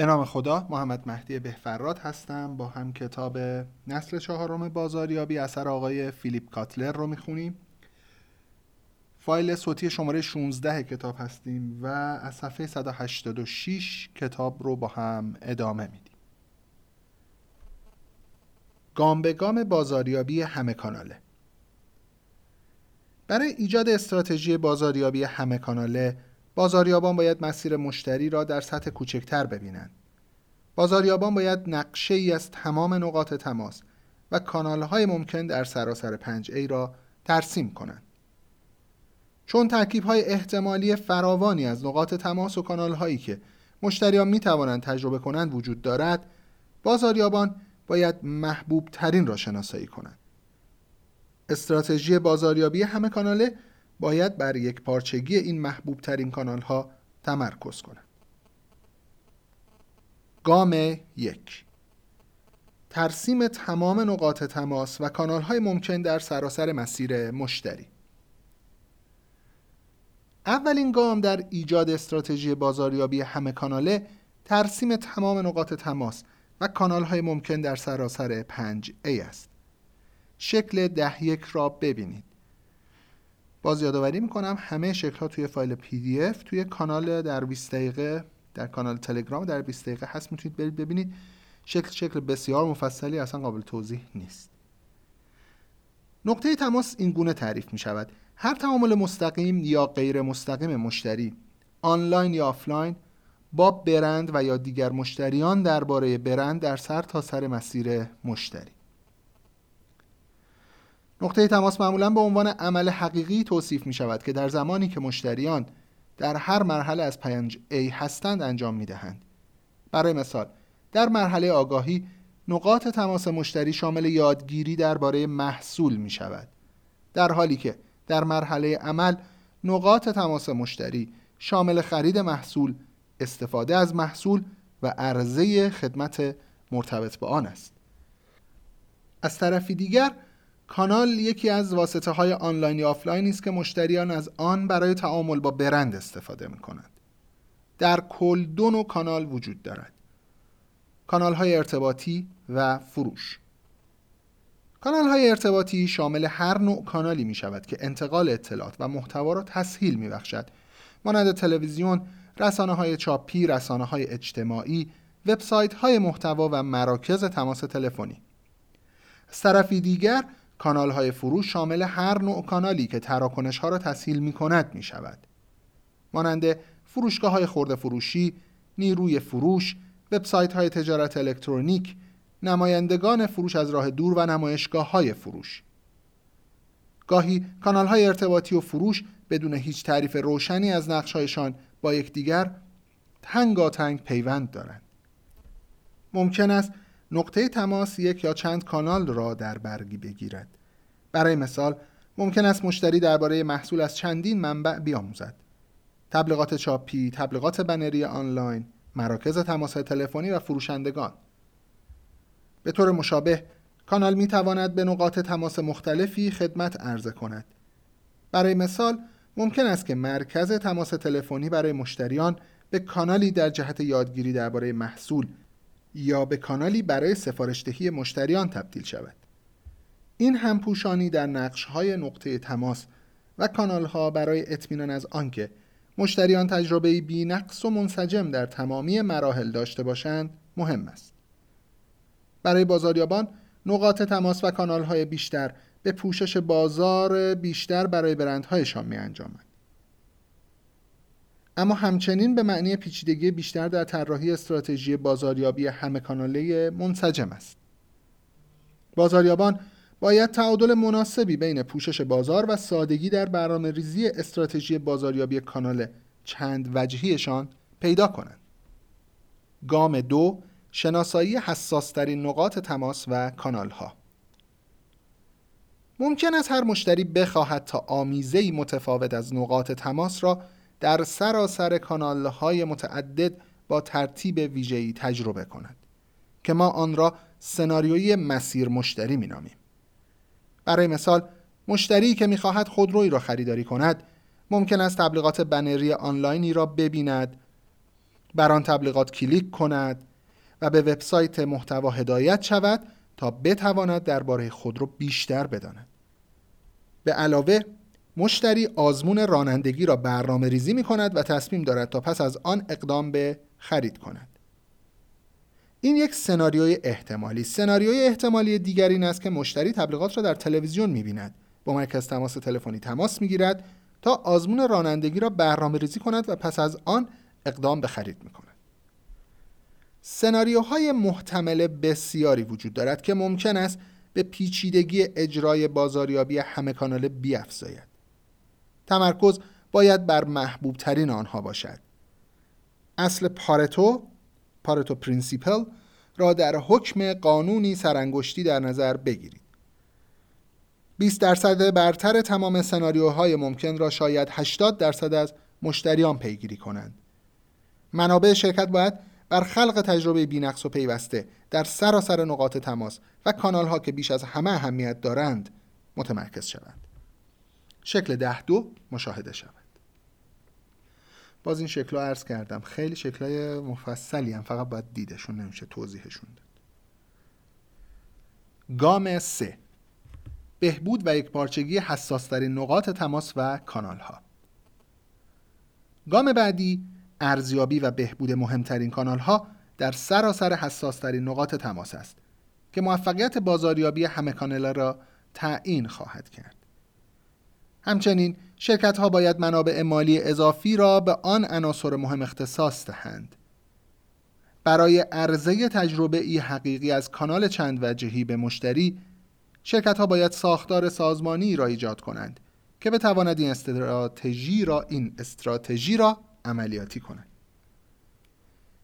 به نام خدا محمد مهدی بهفراد هستم. با هم کتاب نسل چهارم بازاریابی اثر آقای فیلیپ کاتلر رو می‌خونیم. فایل صوتی شماره 16 کتاب هستیم و از صفحه 186 کتاب رو با هم ادامه میدیم. گام به گام بازاریابی همه کاناله. برای ایجاد استراتژی بازاریابی همه کاناله بازاریابان باید مسیر مشتری را در سطح کوچکتر ببینند. بازاریابان باید نقشه ای از تمام نقاط تماس و کانال های ممکن در سراسر 5 ای را ترسیم کنند. چون ترکیب های احتمالی فراوانی از نقاط تماس و کانال هایی که مشتریان می توانند تجربه کنند وجود دارد، بازاریابان باید محبوب ترین را شناسایی کنند. استراتژی بازاریابی همه کاناله باید بر یک پارچگی این محبوب ترین کانال ها تمرکز کنند. گام یک ترسیم تمام نقاط تماس و کانال های ممکن در سراسر مسیر مشتری اولین گام در ایجاد استراتژی بازاریابی همه کاناله ترسیم تمام نقاط تماس و کانال های ممکن در سراسر 5 A است. شکل ده یک را ببینید. باز یادآوری می‌کنم. همه شکل ها توی فایل PDF توی کانال در 20 دقیقه در کانال تلگرام در 20 دقیقه هست. می‌تونید برید ببینید. شکل شکل بسیار مفصلی اصلا قابل توضیح نیست. نقطه تماس این گونه تعریف می شود هر تعامل مستقیم یا غیر مستقیم مشتری آنلاین یا آفلاین با برند و یا دیگر مشتریان درباره برند در سر تا سر مسیر مشتری. نقطه تماس معمولا به عنوان عمل حقیقی توصیف می شود که در زمانی که مشتریان در هر مرحله از پنج A هستند انجام می دهند. برای مثال در مرحله آگاهی نقاط تماس مشتری شامل یادگیری درباره محصول می شود در حالی که در مرحله عمل نقاط تماس مشتری شامل خرید محصول استفاده از محصول و عرضه خدمت مرتبط با آن است از طرفی دیگر کانال یکی از واسطه های آنلاین یا آفلاین است که مشتریان از آن برای تعامل با برند استفاده می کنند. در کل دو نوع کانال وجود دارد. کانال های ارتباطی و فروش. کانال های ارتباطی شامل هر نوع کانالی می شود که انتقال اطلاعات و محتوا را تسهیل می بخشد. مانند تلویزیون، رسانه های چاپی، رسانه های اجتماعی، وبسایت های محتوا و مراکز تماس تلفنی. از طرفی دیگر کانال های فروش شامل هر نوع کانالی که تراکنش ها را تسهیل می کند می شود. مانند فروشگاه های خورده فروشی، نیروی فروش، وبسایت های تجارت الکترونیک، نمایندگان فروش از راه دور و نمایشگاه های فروش. گاهی کانال های ارتباطی و فروش بدون هیچ تعریف روشنی از نقشهایشان با یکدیگر تنگاتنگ پیوند دارند. ممکن است نقطه تماس یک یا چند کانال را در برگی بگیرد. برای مثال ممکن است مشتری درباره محصول از چندین منبع بیاموزد. تبلیغات چاپی، تبلیغات بنری آنلاین، مراکز تماس تلفنی و فروشندگان. به طور مشابه کانال می تواند به نقاط تماس مختلفی خدمت عرضه کند. برای مثال ممکن است که مرکز تماس تلفنی برای مشتریان به کانالی در جهت یادگیری درباره محصول یا به کانالی برای سفارشدهی مشتریان تبدیل شود این همپوشانی در نقش های نقطه تماس و کانال ها برای اطمینان از آنکه مشتریان تجربه بی نقص و منسجم در تمامی مراحل داشته باشند مهم است برای بازاریابان نقاط تماس و کانال های بیشتر به پوشش بازار بیشتر برای برندهایشان می انجامد. اما همچنین به معنی پیچیدگی بیشتر در طراحی استراتژی بازاریابی همه کاناله منسجم است. بازاریابان باید تعادل مناسبی بین پوشش بازار و سادگی در برنامه ریزی استراتژی بازاریابی کانال چند وجهیشان پیدا کنند. گام دو شناسایی حساسترین نقاط تماس و کانال ها ممکن است هر مشتری بخواهد تا آمیزهی متفاوت از نقاط تماس را در سراسر کانال های متعدد با ترتیب ویژه‌ای تجربه کند که ما آن را سناریوی مسیر مشتری می نامیم. برای مثال مشتری که می‌خواهد خودرویی را خریداری کند ممکن است تبلیغات بنری آنلاینی را ببیند بر آن تبلیغات کلیک کند و به وبسایت محتوا هدایت شود تا بتواند درباره خود رو بیشتر بداند به علاوه مشتری آزمون رانندگی را برنامه ریزی می کند و تصمیم دارد تا پس از آن اقدام به خرید کند. این یک سناریوی احتمالی. سناریوی احتمالی دیگر این است که مشتری تبلیغات را در تلویزیون می بیند با مرکز تماس تلفنی تماس می گیرد تا آزمون رانندگی را برنامه ریزی کند و پس از آن اقدام به خرید می کند سناریوهای محتمل بسیاری وجود دارد که ممکن است به پیچیدگی اجرای بازاریابی همه کاناله بیافزاید. تمرکز باید بر محبوب ترین آنها باشد. اصل پارتو Pareto Principle را در حکم قانونی سرانگشتی در نظر بگیرید. 20 درصد برتر تمام سناریوهای ممکن را شاید 80 درصد از مشتریان پیگیری کنند. منابع شرکت باید بر خلق تجربه بینقص و پیوسته در سراسر نقاط تماس و کانال ها که بیش از همه اهمیت دارند متمرکز شوند. شکل ده دو مشاهده شود. باز این شکل رو عرض کردم. خیلی شکل مفصلی هم فقط باید دیدشون نمیشه توضیحشون داد. گام سه. بهبود و یک پارچگی حساسترین نقاط تماس و کانال ها گام بعدی ارزیابی و بهبود مهمترین کانال ها در سراسر حساسترین نقاط تماس است که موفقیت بازاریابی همه کانال را تعیین خواهد کرد. همچنین شرکت ها باید منابع مالی اضافی را به آن عناصر مهم اختصاص دهند. برای عرضه تجربه ای حقیقی از کانال چند وجهی به مشتری شرکت ها باید ساختار سازمانی را ایجاد کنند که بتواند این استراتژی را این استراتژی را عملیاتی کنند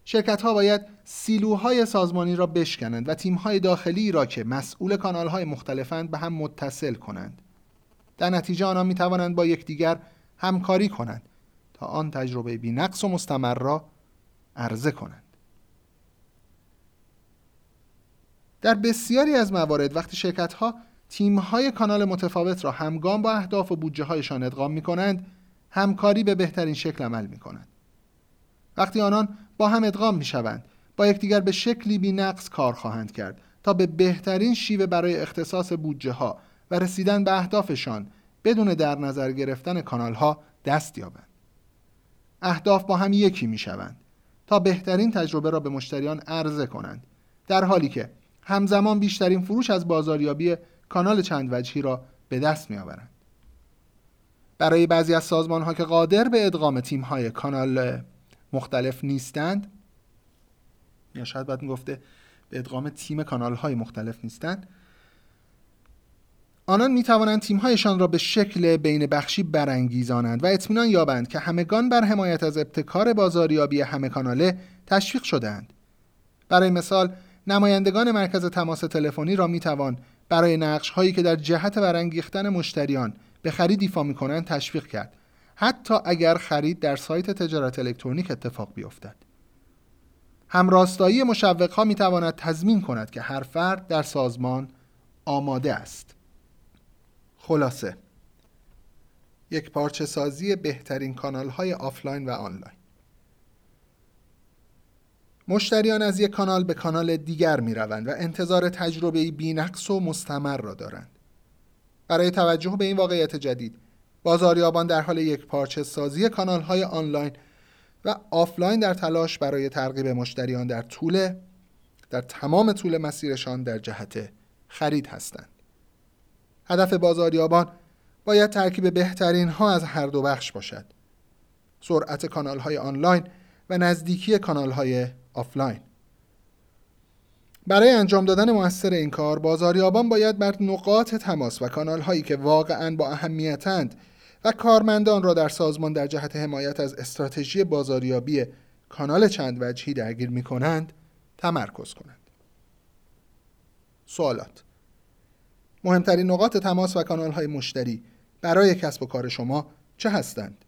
شرکت ها باید سیلوهای سازمانی را بشکنند و تیم های داخلی را که مسئول کانال های مختلفند به هم متصل کنند. در نتیجه آنها می توانند با یکدیگر همکاری کنند تا آن تجربه بینقص و مستمر را عرضه کنند. در بسیاری از موارد وقتی شرکت ها تیم های کانال متفاوت را همگام با اهداف و بودجه هایشان ادغام می کنند همکاری به بهترین شکل عمل می کنند وقتی آنان با هم ادغام می شوند با یکدیگر به شکلی بی نقص کار خواهند کرد تا به بهترین شیوه برای اختصاص بودجه ها و رسیدن به اهدافشان بدون در نظر گرفتن کانال ها دست یابند اهداف با هم یکی می شوند تا بهترین تجربه را به مشتریان عرضه کنند در حالی که همزمان بیشترین فروش از بازاریابی کانال چند وجهی را به دست می آورند. برای بعضی از سازمان ها که قادر به ادغام تیم های کانال مختلف نیستند یا شاید باید گفته به ادغام تیم کانال های مختلف نیستند آنان می توانند تیمهایشان را به شکل بین بخشی برانگیزانند و اطمینان یابند که همگان بر حمایت از ابتکار بازاریابی همه کاناله تشویق شدهاند. برای مثال نمایندگان مرکز تماس تلفنی را می توان برای نقش هایی که در جهت برانگیختن مشتریان به خرید ایفا می کنند تشویق کرد حتی اگر خرید در سایت تجارت الکترونیک اتفاق بیفتد. همراستایی مشوق ها می تواند تضمین کند که هر فرد در سازمان آماده است. خلاصه یک پارچه سازی بهترین کانال های آفلاین و آنلاین مشتریان از یک کانال به کانال دیگر می روند و انتظار تجربه بینقص و مستمر را دارند. برای توجه به این واقعیت جدید، بازاریابان در حال یک پارچه سازی کانال های آنلاین و آفلاین در تلاش برای ترغیب مشتریان در طول در تمام طول مسیرشان در جهت خرید هستند. هدف بازاریابان باید ترکیب بهترین ها از هر دو بخش باشد. سرعت کانال های آنلاین و نزدیکی کانال های آفلاین. برای انجام دادن موثر این کار بازاریابان باید بر نقاط تماس و کانال هایی که واقعا با اهمیتند و کارمندان را در سازمان در جهت حمایت از استراتژی بازاریابی کانال چند وجهی درگیر می کنند تمرکز کنند. سوالات مهمترین نقاط تماس و کانال های مشتری برای کسب و کار شما چه هستند؟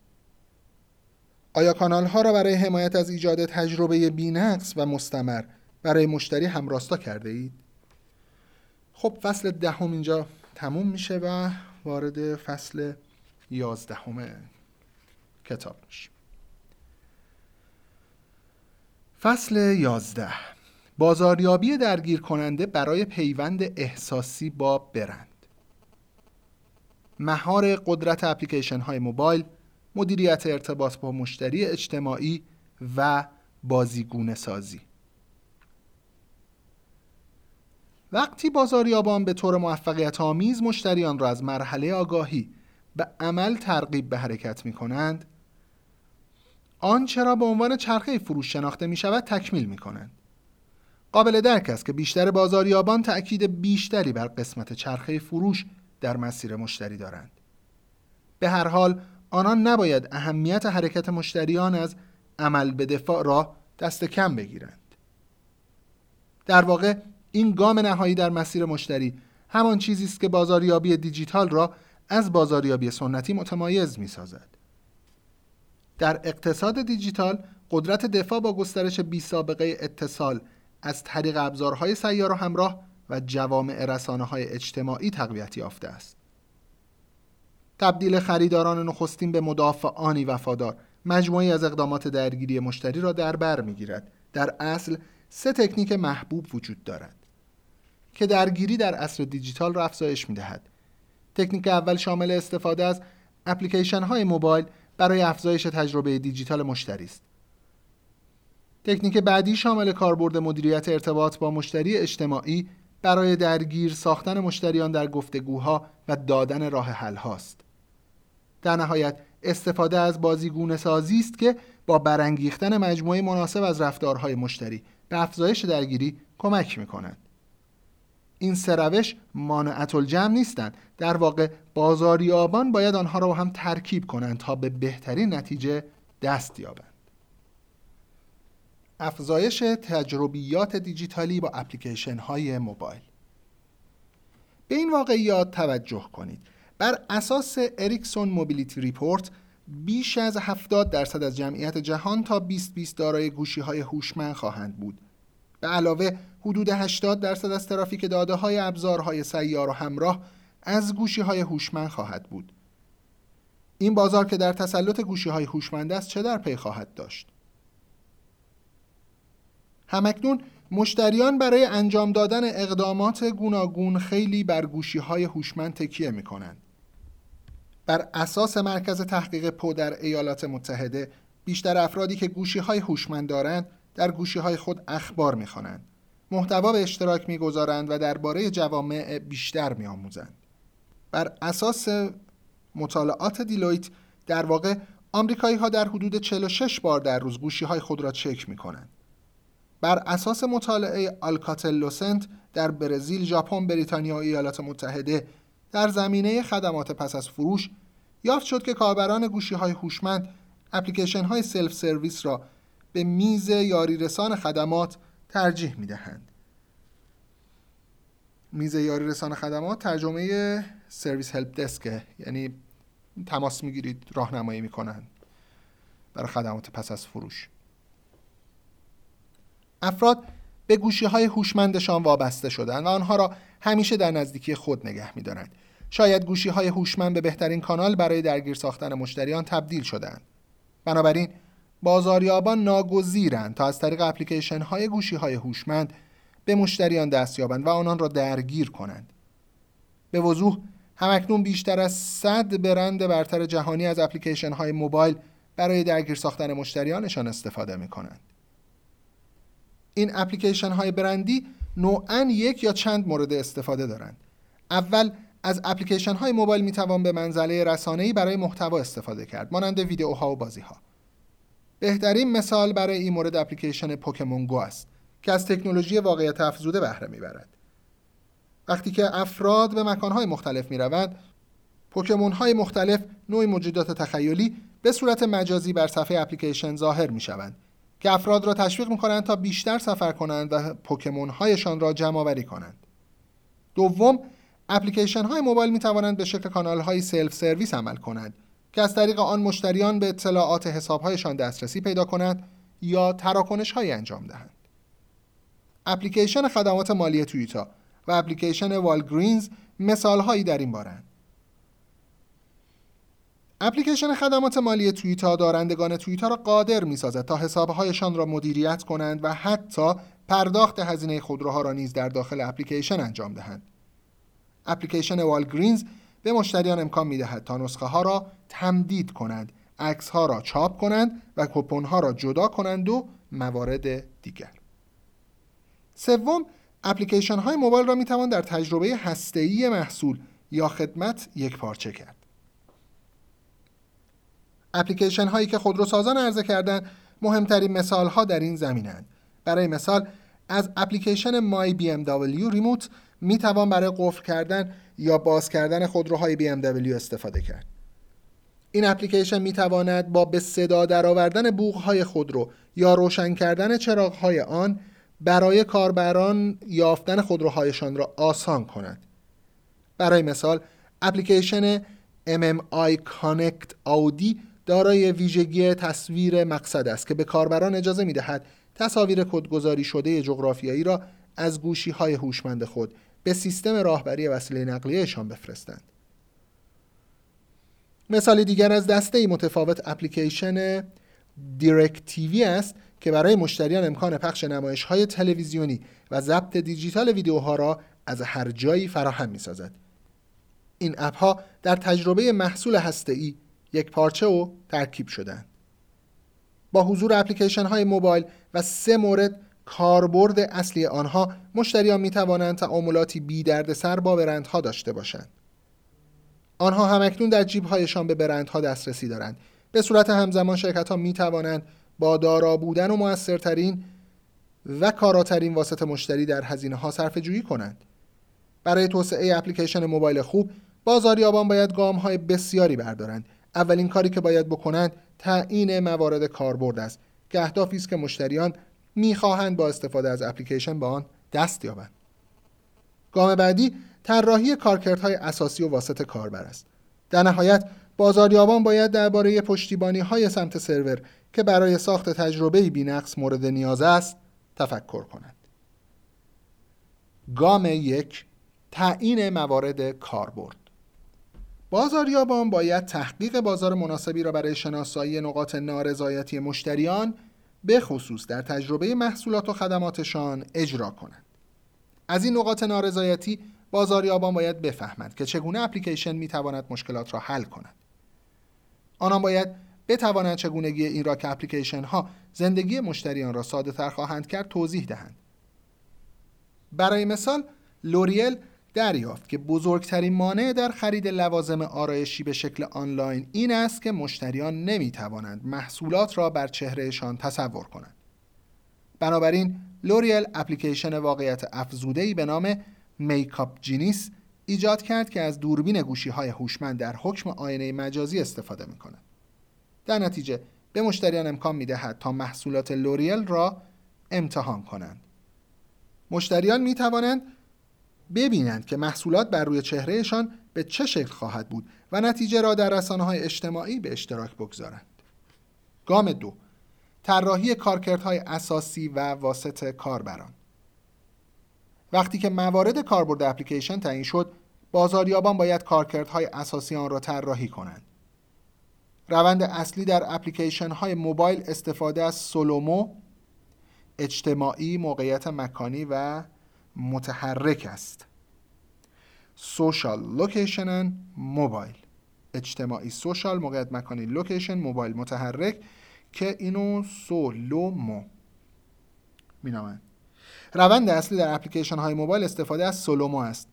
آیا کانال ها را برای حمایت از ایجاد تجربه بینقص و مستمر برای مشتری همراستا کرده اید؟ خب فصل دهم اینجا تموم میشه و وارد فصل یازدهم کتاب میشیم فصل 11 بازاریابی درگیر کننده برای پیوند احساسی با برند. مهار قدرت اپلیکیشن های موبایل مدیریت ارتباط با مشتری اجتماعی و بازیگونه سازی وقتی بازاریابان به طور موفقیت آمیز مشتریان را از مرحله آگاهی به عمل ترغیب به حرکت می کنند آنچه را به عنوان چرخه فروش شناخته می شود تکمیل می کنند قابل درک است که بیشتر بازاریابان تأکید بیشتری بر قسمت چرخه فروش در مسیر مشتری دارند به هر حال آنان نباید اهمیت حرکت مشتریان از عمل به دفاع را دست کم بگیرند در واقع این گام نهایی در مسیر مشتری همان چیزی است که بازاریابی دیجیتال را از بازاریابی سنتی متمایز می سازد. در اقتصاد دیجیتال قدرت دفاع با گسترش بی سابقه اتصال از طریق ابزارهای سیار و همراه و جوامع رسانه های اجتماعی تقویت یافته است. تبدیل خریداران نخستین به مدافعانی وفادار مجموعی از اقدامات درگیری مشتری را در بر می‌گیرد. در اصل سه تکنیک محبوب وجود دارد که درگیری در عصر دیجیتال را افزایش می‌دهد. تکنیک اول شامل استفاده از اپلیکیشن های موبایل برای افزایش تجربه دیجیتال مشتری است. تکنیک بعدی شامل کاربرد مدیریت ارتباط با مشتری اجتماعی برای درگیر ساختن مشتریان در گفتگوها و دادن راه حل هاست. در نهایت استفاده از بازیگونه سازی است که با برانگیختن مجموعه مناسب از رفتارهای مشتری به افزایش درگیری کمک می کند. این سه روش مانعة الجمع نیستند در واقع بازاریابان باید آنها را هم ترکیب کنند تا به بهترین نتیجه دست یابند افزایش تجربیات دیجیتالی با اپلیکیشن های موبایل. به این واقعیات توجه کنید. بر اساس Ericsson Mobility Report بیش از 70 درصد از جمعیت جهان تا 2020 دارای گوشی های هوشمند خواهند بود. به علاوه حدود 80 درصد از ترافیک داده های ابزارهای سیار و همراه از گوشی های هوشمند خواهد بود. این بازار که در تسلط گوشی های هوشمند است چه در پی خواهد داشت؟ همکنون مشتریان برای انجام دادن اقدامات گوناگون خیلی بر گوشی های هوشمند تکیه می کنند. بر اساس مرکز تحقیق پو در ایالات متحده بیشتر افرادی که گوشی های هوشمند دارند در گوشی های خود اخبار می خوانند. محتوا به اشتراک می‌گذارند و درباره جوامع بیشتر میآموزند. بر اساس مطالعات دیلویت در واقع آمریکایی ها در حدود 46 بار در روز گوشی های خود را چک می کنند. بر اساس مطالعه آلکاتل لوسنت در برزیل، ژاپن، بریتانیا و ایالات متحده در زمینه خدمات پس از فروش یافت شد که کاربران گوشی های هوشمند اپلیکیشن های سلف سرویس را به میز یاری رسان خدمات ترجیح می دهند. میز یاری رسان خدمات ترجمه service help desk ه یعنی تماس می‌گیرید راهنمایی می‌کنند برای خدمات پس از فروش افراد به گوشی های هوشمندشان وابسته شدند و آنها را همیشه در نزدیکی خود نگه میدارند. شاید گوشی های هوشمند به بهترین کانال برای درگیر ساختن مشتریان تبدیل شدند بنابراین بازاریابان ناگزیرند تا از طریق اپلیکیشن های گوشی های هوشمند به مشتریان دست یابند و آنان را درگیر کنند. به وضوح همکنون بیشتر از 100 برند برتر جهانی از اپلیکیشن های موبایل برای درگیر ساختن مشتریانشان استفاده می کنند. این اپلیکیشن های برندی نوعا یک یا چند مورد استفاده دارند. اول از اپلیکیشن های موبایل می توان به منزله رسانه‌ای برای محتوا استفاده کرد مانند ویدئوها و بازی ها. بهترین مثال برای این مورد اپلیکیشن پوکمون گو است که از تکنولوژی واقعیت افزوده بهره می‌برد وقتی که افراد به مکانهای مختلف می‌روند پوکمون های مختلف نوعی موجودات تخیلی به صورت مجازی بر صفحه اپلیکیشن ظاهر می شوند که افراد را تشویق می کنند تا بیشتر سفر کنند و پوکمون هایشان را جمع آوری کنند. دوم، اپلیکیشن های موبایل می توانند به شکل کانال های سلف سرویس عمل کنند که از طریق آن مشتریان به اطلاعات حسابهایشان دسترسی پیدا کنند یا تراکنش هایی انجام دهند. اپلیکیشن خدمات مالی تویوتا و اپلیکیشن Walgreens مثال هایی در این بارند. اپلیکیشن خدمات مالی توییتا دارندگان توییتا را قادر می‌سازد تا حسابهایشان را مدیریت کنند و حتی پرداخت هزینه خودروها را نیز در داخل اپلیکیشن انجام دهند. اپلیکیشن والگرینز به مشتریان امکان می‌دهد تا نسخه ها را تمدید کنند، عکس ها را چاپ کنند و کپون ها را جدا کنند و موارد دیگر. سوم، اپلیکیشن های موبایل را می توان در تجربه هسته‌ای محصول یا خدمت یک پارچه کرد. اپلیکیشن هایی که خودروسازان عرضه کردند مهمترین مثال ها در این زمینند. برای مثال از اپلیکیشن مای بی ام دبلیو ریموت می توان برای قفل کردن یا باز کردن خودروهای بی ام دبلیو استفاده کرد. این اپلیکیشن می تواند با به صدا درآوردن بوغ خودرو یا روشن کردن چراغ های آن برای کاربران یافتن خودروهایشان را آسان کند. برای مثال اپلیکیشن MMI Connect Audi دارای ویژگی تصویر مقصد است که به کاربران اجازه می دهد تصاویر کدگذاری شده جغرافیایی را از گوشی های هوشمند خود به سیستم راهبری وسیله نقلیهشان بفرستند. مثال دیگر از دسته متفاوت اپلیکیشن دیرکت تیوی است که برای مشتریان امکان پخش نمایش های تلویزیونی و ضبط دیجیتال ویدیوها را از هر جایی فراهم می سازد. این اپ ها در تجربه محصول هسته‌ای یک پارچه و ترکیب شدند. با حضور اپلیکیشن های موبایل و سه مورد کاربرد اصلی آنها مشتریان می توانند تعاملاتی بی درد سر با برندها داشته باشند. آنها همکنون در جیب هایشان به برندها دسترسی دارند. به صورت همزمان شرکت ها می توانند با دارا بودن و موثرترین و کاراترین واسط مشتری در هزینه ها صرف جویی کنند. برای توسعه اپلیکیشن موبایل خوب بازاریابان باید گام های بسیاری بردارند. اولین کاری که باید بکنند تعیین موارد کاربرد است که اهدافی است که مشتریان می‌خواهند با استفاده از اپلیکیشن به آن دست یابند. گام بعدی طراحی کارکردهای اساسی و واسط کاربر است. در نهایت بازاریابان باید درباره پشتیبانی های سمت سرور که برای ساخت تجربه بینقص مورد نیاز است تفکر کنند. گام یک تعیین موارد کاربرد بازاریابان باید تحقیق بازار مناسبی را برای شناسایی نقاط نارضایتی مشتریان به خصوص در تجربه محصولات و خدماتشان اجرا کنند. از این نقاط نارضایتی بازاریابان باید بفهمند که چگونه اپلیکیشن می تواند مشکلات را حل کند. آنان باید بتوانند چگونگی این را که اپلیکیشن ها زندگی مشتریان را ساده تر خواهند کرد توضیح دهند. برای مثال لوریل دریافت که بزرگترین مانع در خرید لوازم آرایشی به شکل آنلاین این است که مشتریان نمی توانند محصولات را بر چهرهشان تصور کنند. بنابراین لوریل اپلیکیشن واقعیت افزوده‌ای به نام Makeup Genius ایجاد کرد که از دوربین گوشی های هوشمند در حکم آینه مجازی استفاده می کند. در نتیجه به مشتریان امکان می دهد تا محصولات لوریل را امتحان کنند. مشتریان می توانند ببینند که محصولات بر روی چهرهشان به چه شکل خواهد بود و نتیجه را در رسانه های اجتماعی به اشتراک بگذارند. گام دو طراحی کارکردهای اساسی و واسط کاربران وقتی که موارد کاربرد اپلیکیشن تعیین شد بازاریابان باید کارکردهای اساسی آن را طراحی کنند روند اصلی در اپلیکیشن های موبایل استفاده از SoLoMo اجتماعی موقعیت مکانی و متحرک است. social location mobile. اجتماعی social موقعیت مکانی location mobile متحرک که اینو SoLoMo مینامند. روند اصلی در اپلیکیشن های موبایل استفاده از SoLoMo است.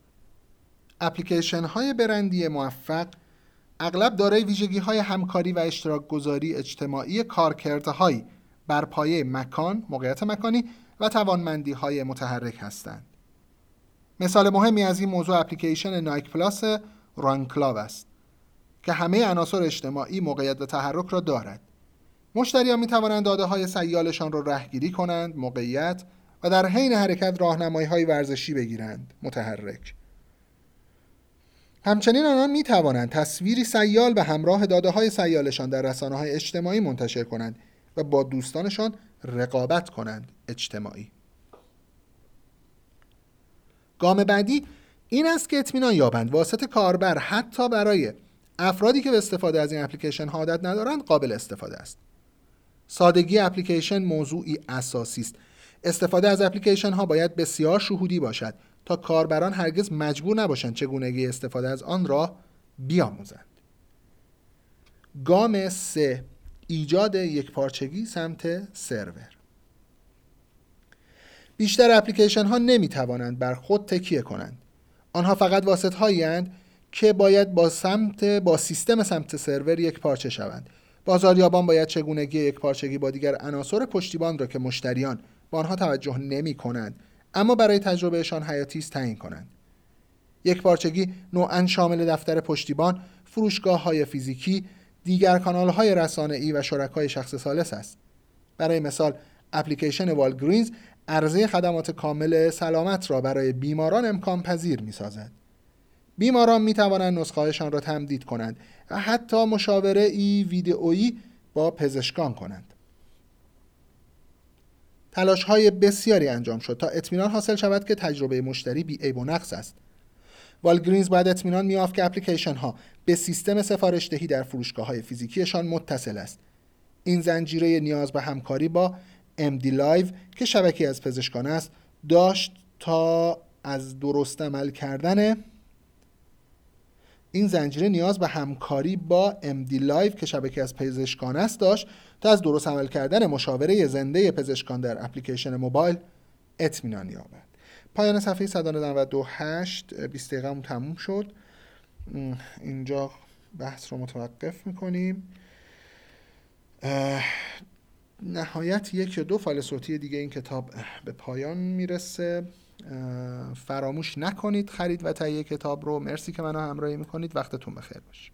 اپلیکیشن های برندی موفق اغلب دارای ویژگی های همکاری و اشتراک گذاری اجتماعی کارکردهایی بر پایه مکان، موقعیت مکانی و توانمندی های متحرک هستند. مثال مهمی از این موضوع اپلیکیشن Nike Plus Run Club است که همه عناصر اجتماعی موقعیت و تحرک را دارد. مشتریان می توانند داده های سیالشان را رهگیری کنند، موقعیت و در حین حرکت راهنمایی های ورزشی بگیرند، متحرک. همچنین آنان می توانند تصویری سیال به همراه داده های سیالشان در رسانه های اجتماعی منتشر کنند و با دوستانشان رقابت کنند اجتماعی. گام بعدی این است که اطمینان یابند. واسط کاربر حتی برای افرادی که به استفاده از این اپلیکیشن عادت ندارند قابل استفاده است. سادگی اپلیکیشن موضوعی اساسی است. استفاده از اپلیکیشن ها باید بسیار شهودی باشد تا کاربران هرگز مجبور نباشند چگونگی استفاده از آن را بیاموزند. گام سه ایجاد یک پارچگی سمت سرور. بیشتر اپلیکیشن ها نمی توانند بر خود تکیه کنند. آنها فقط واسط هایی که باید با سمت با سیستم سمت سرور یک پارچه شوند. بازاریابان باید چگونگی یک پارچگی با دیگر عناصر پشتیبان را که مشتریان به آنها توجه نمی کنند اما برای تجربهشان حیاتی است تعیین کنند. یک پارچگی نوعا شامل دفتر پشتیبان فروشگاه های فیزیکی دیگر کانال های رسانه ای و شرکای شخص سالس است. برای مثال اپلیکیشن والگرینز عرضه خدمات کامل سلامت را برای بیماران امکان پذیر می سازد. بیماران می توانند نسخه‌هایشان را تمدید کنند و حتی مشاوره ای ویدئویی با پزشکان کنند. تلاش های بسیاری انجام شد تا اطمینان حاصل شود که تجربه مشتری بی عیب و نقص است. والگرینز باید اطمینان میافت که اپلیکیشن ها به سیستم سفارش دهی در فروشگاه های فیزیکیشان متصل است. این زنجیره نیاز به همکاری با MD Live که شبکه از پزشکان است داشت تا از درست عمل کردن این زنجیره نیاز به همکاری با MD Live که شبکه از پزشکان است داشت تا از درست عمل کردن مشاوره زنده پزشکان در اپلیکیشن موبایل اطمینان یابد. پایان صفحه 198 20 دقیقه تموم شد. اینجا بحث رو متوقف می‌کنیم. نهایت یک یا دو فایل صوتی دیگه این کتاب به پایان می‌رسه. فراموش نکنید خرید و تهیه کتاب رو. مرسی که منو همراهی می‌کنید. وقتتون بخیر باشه.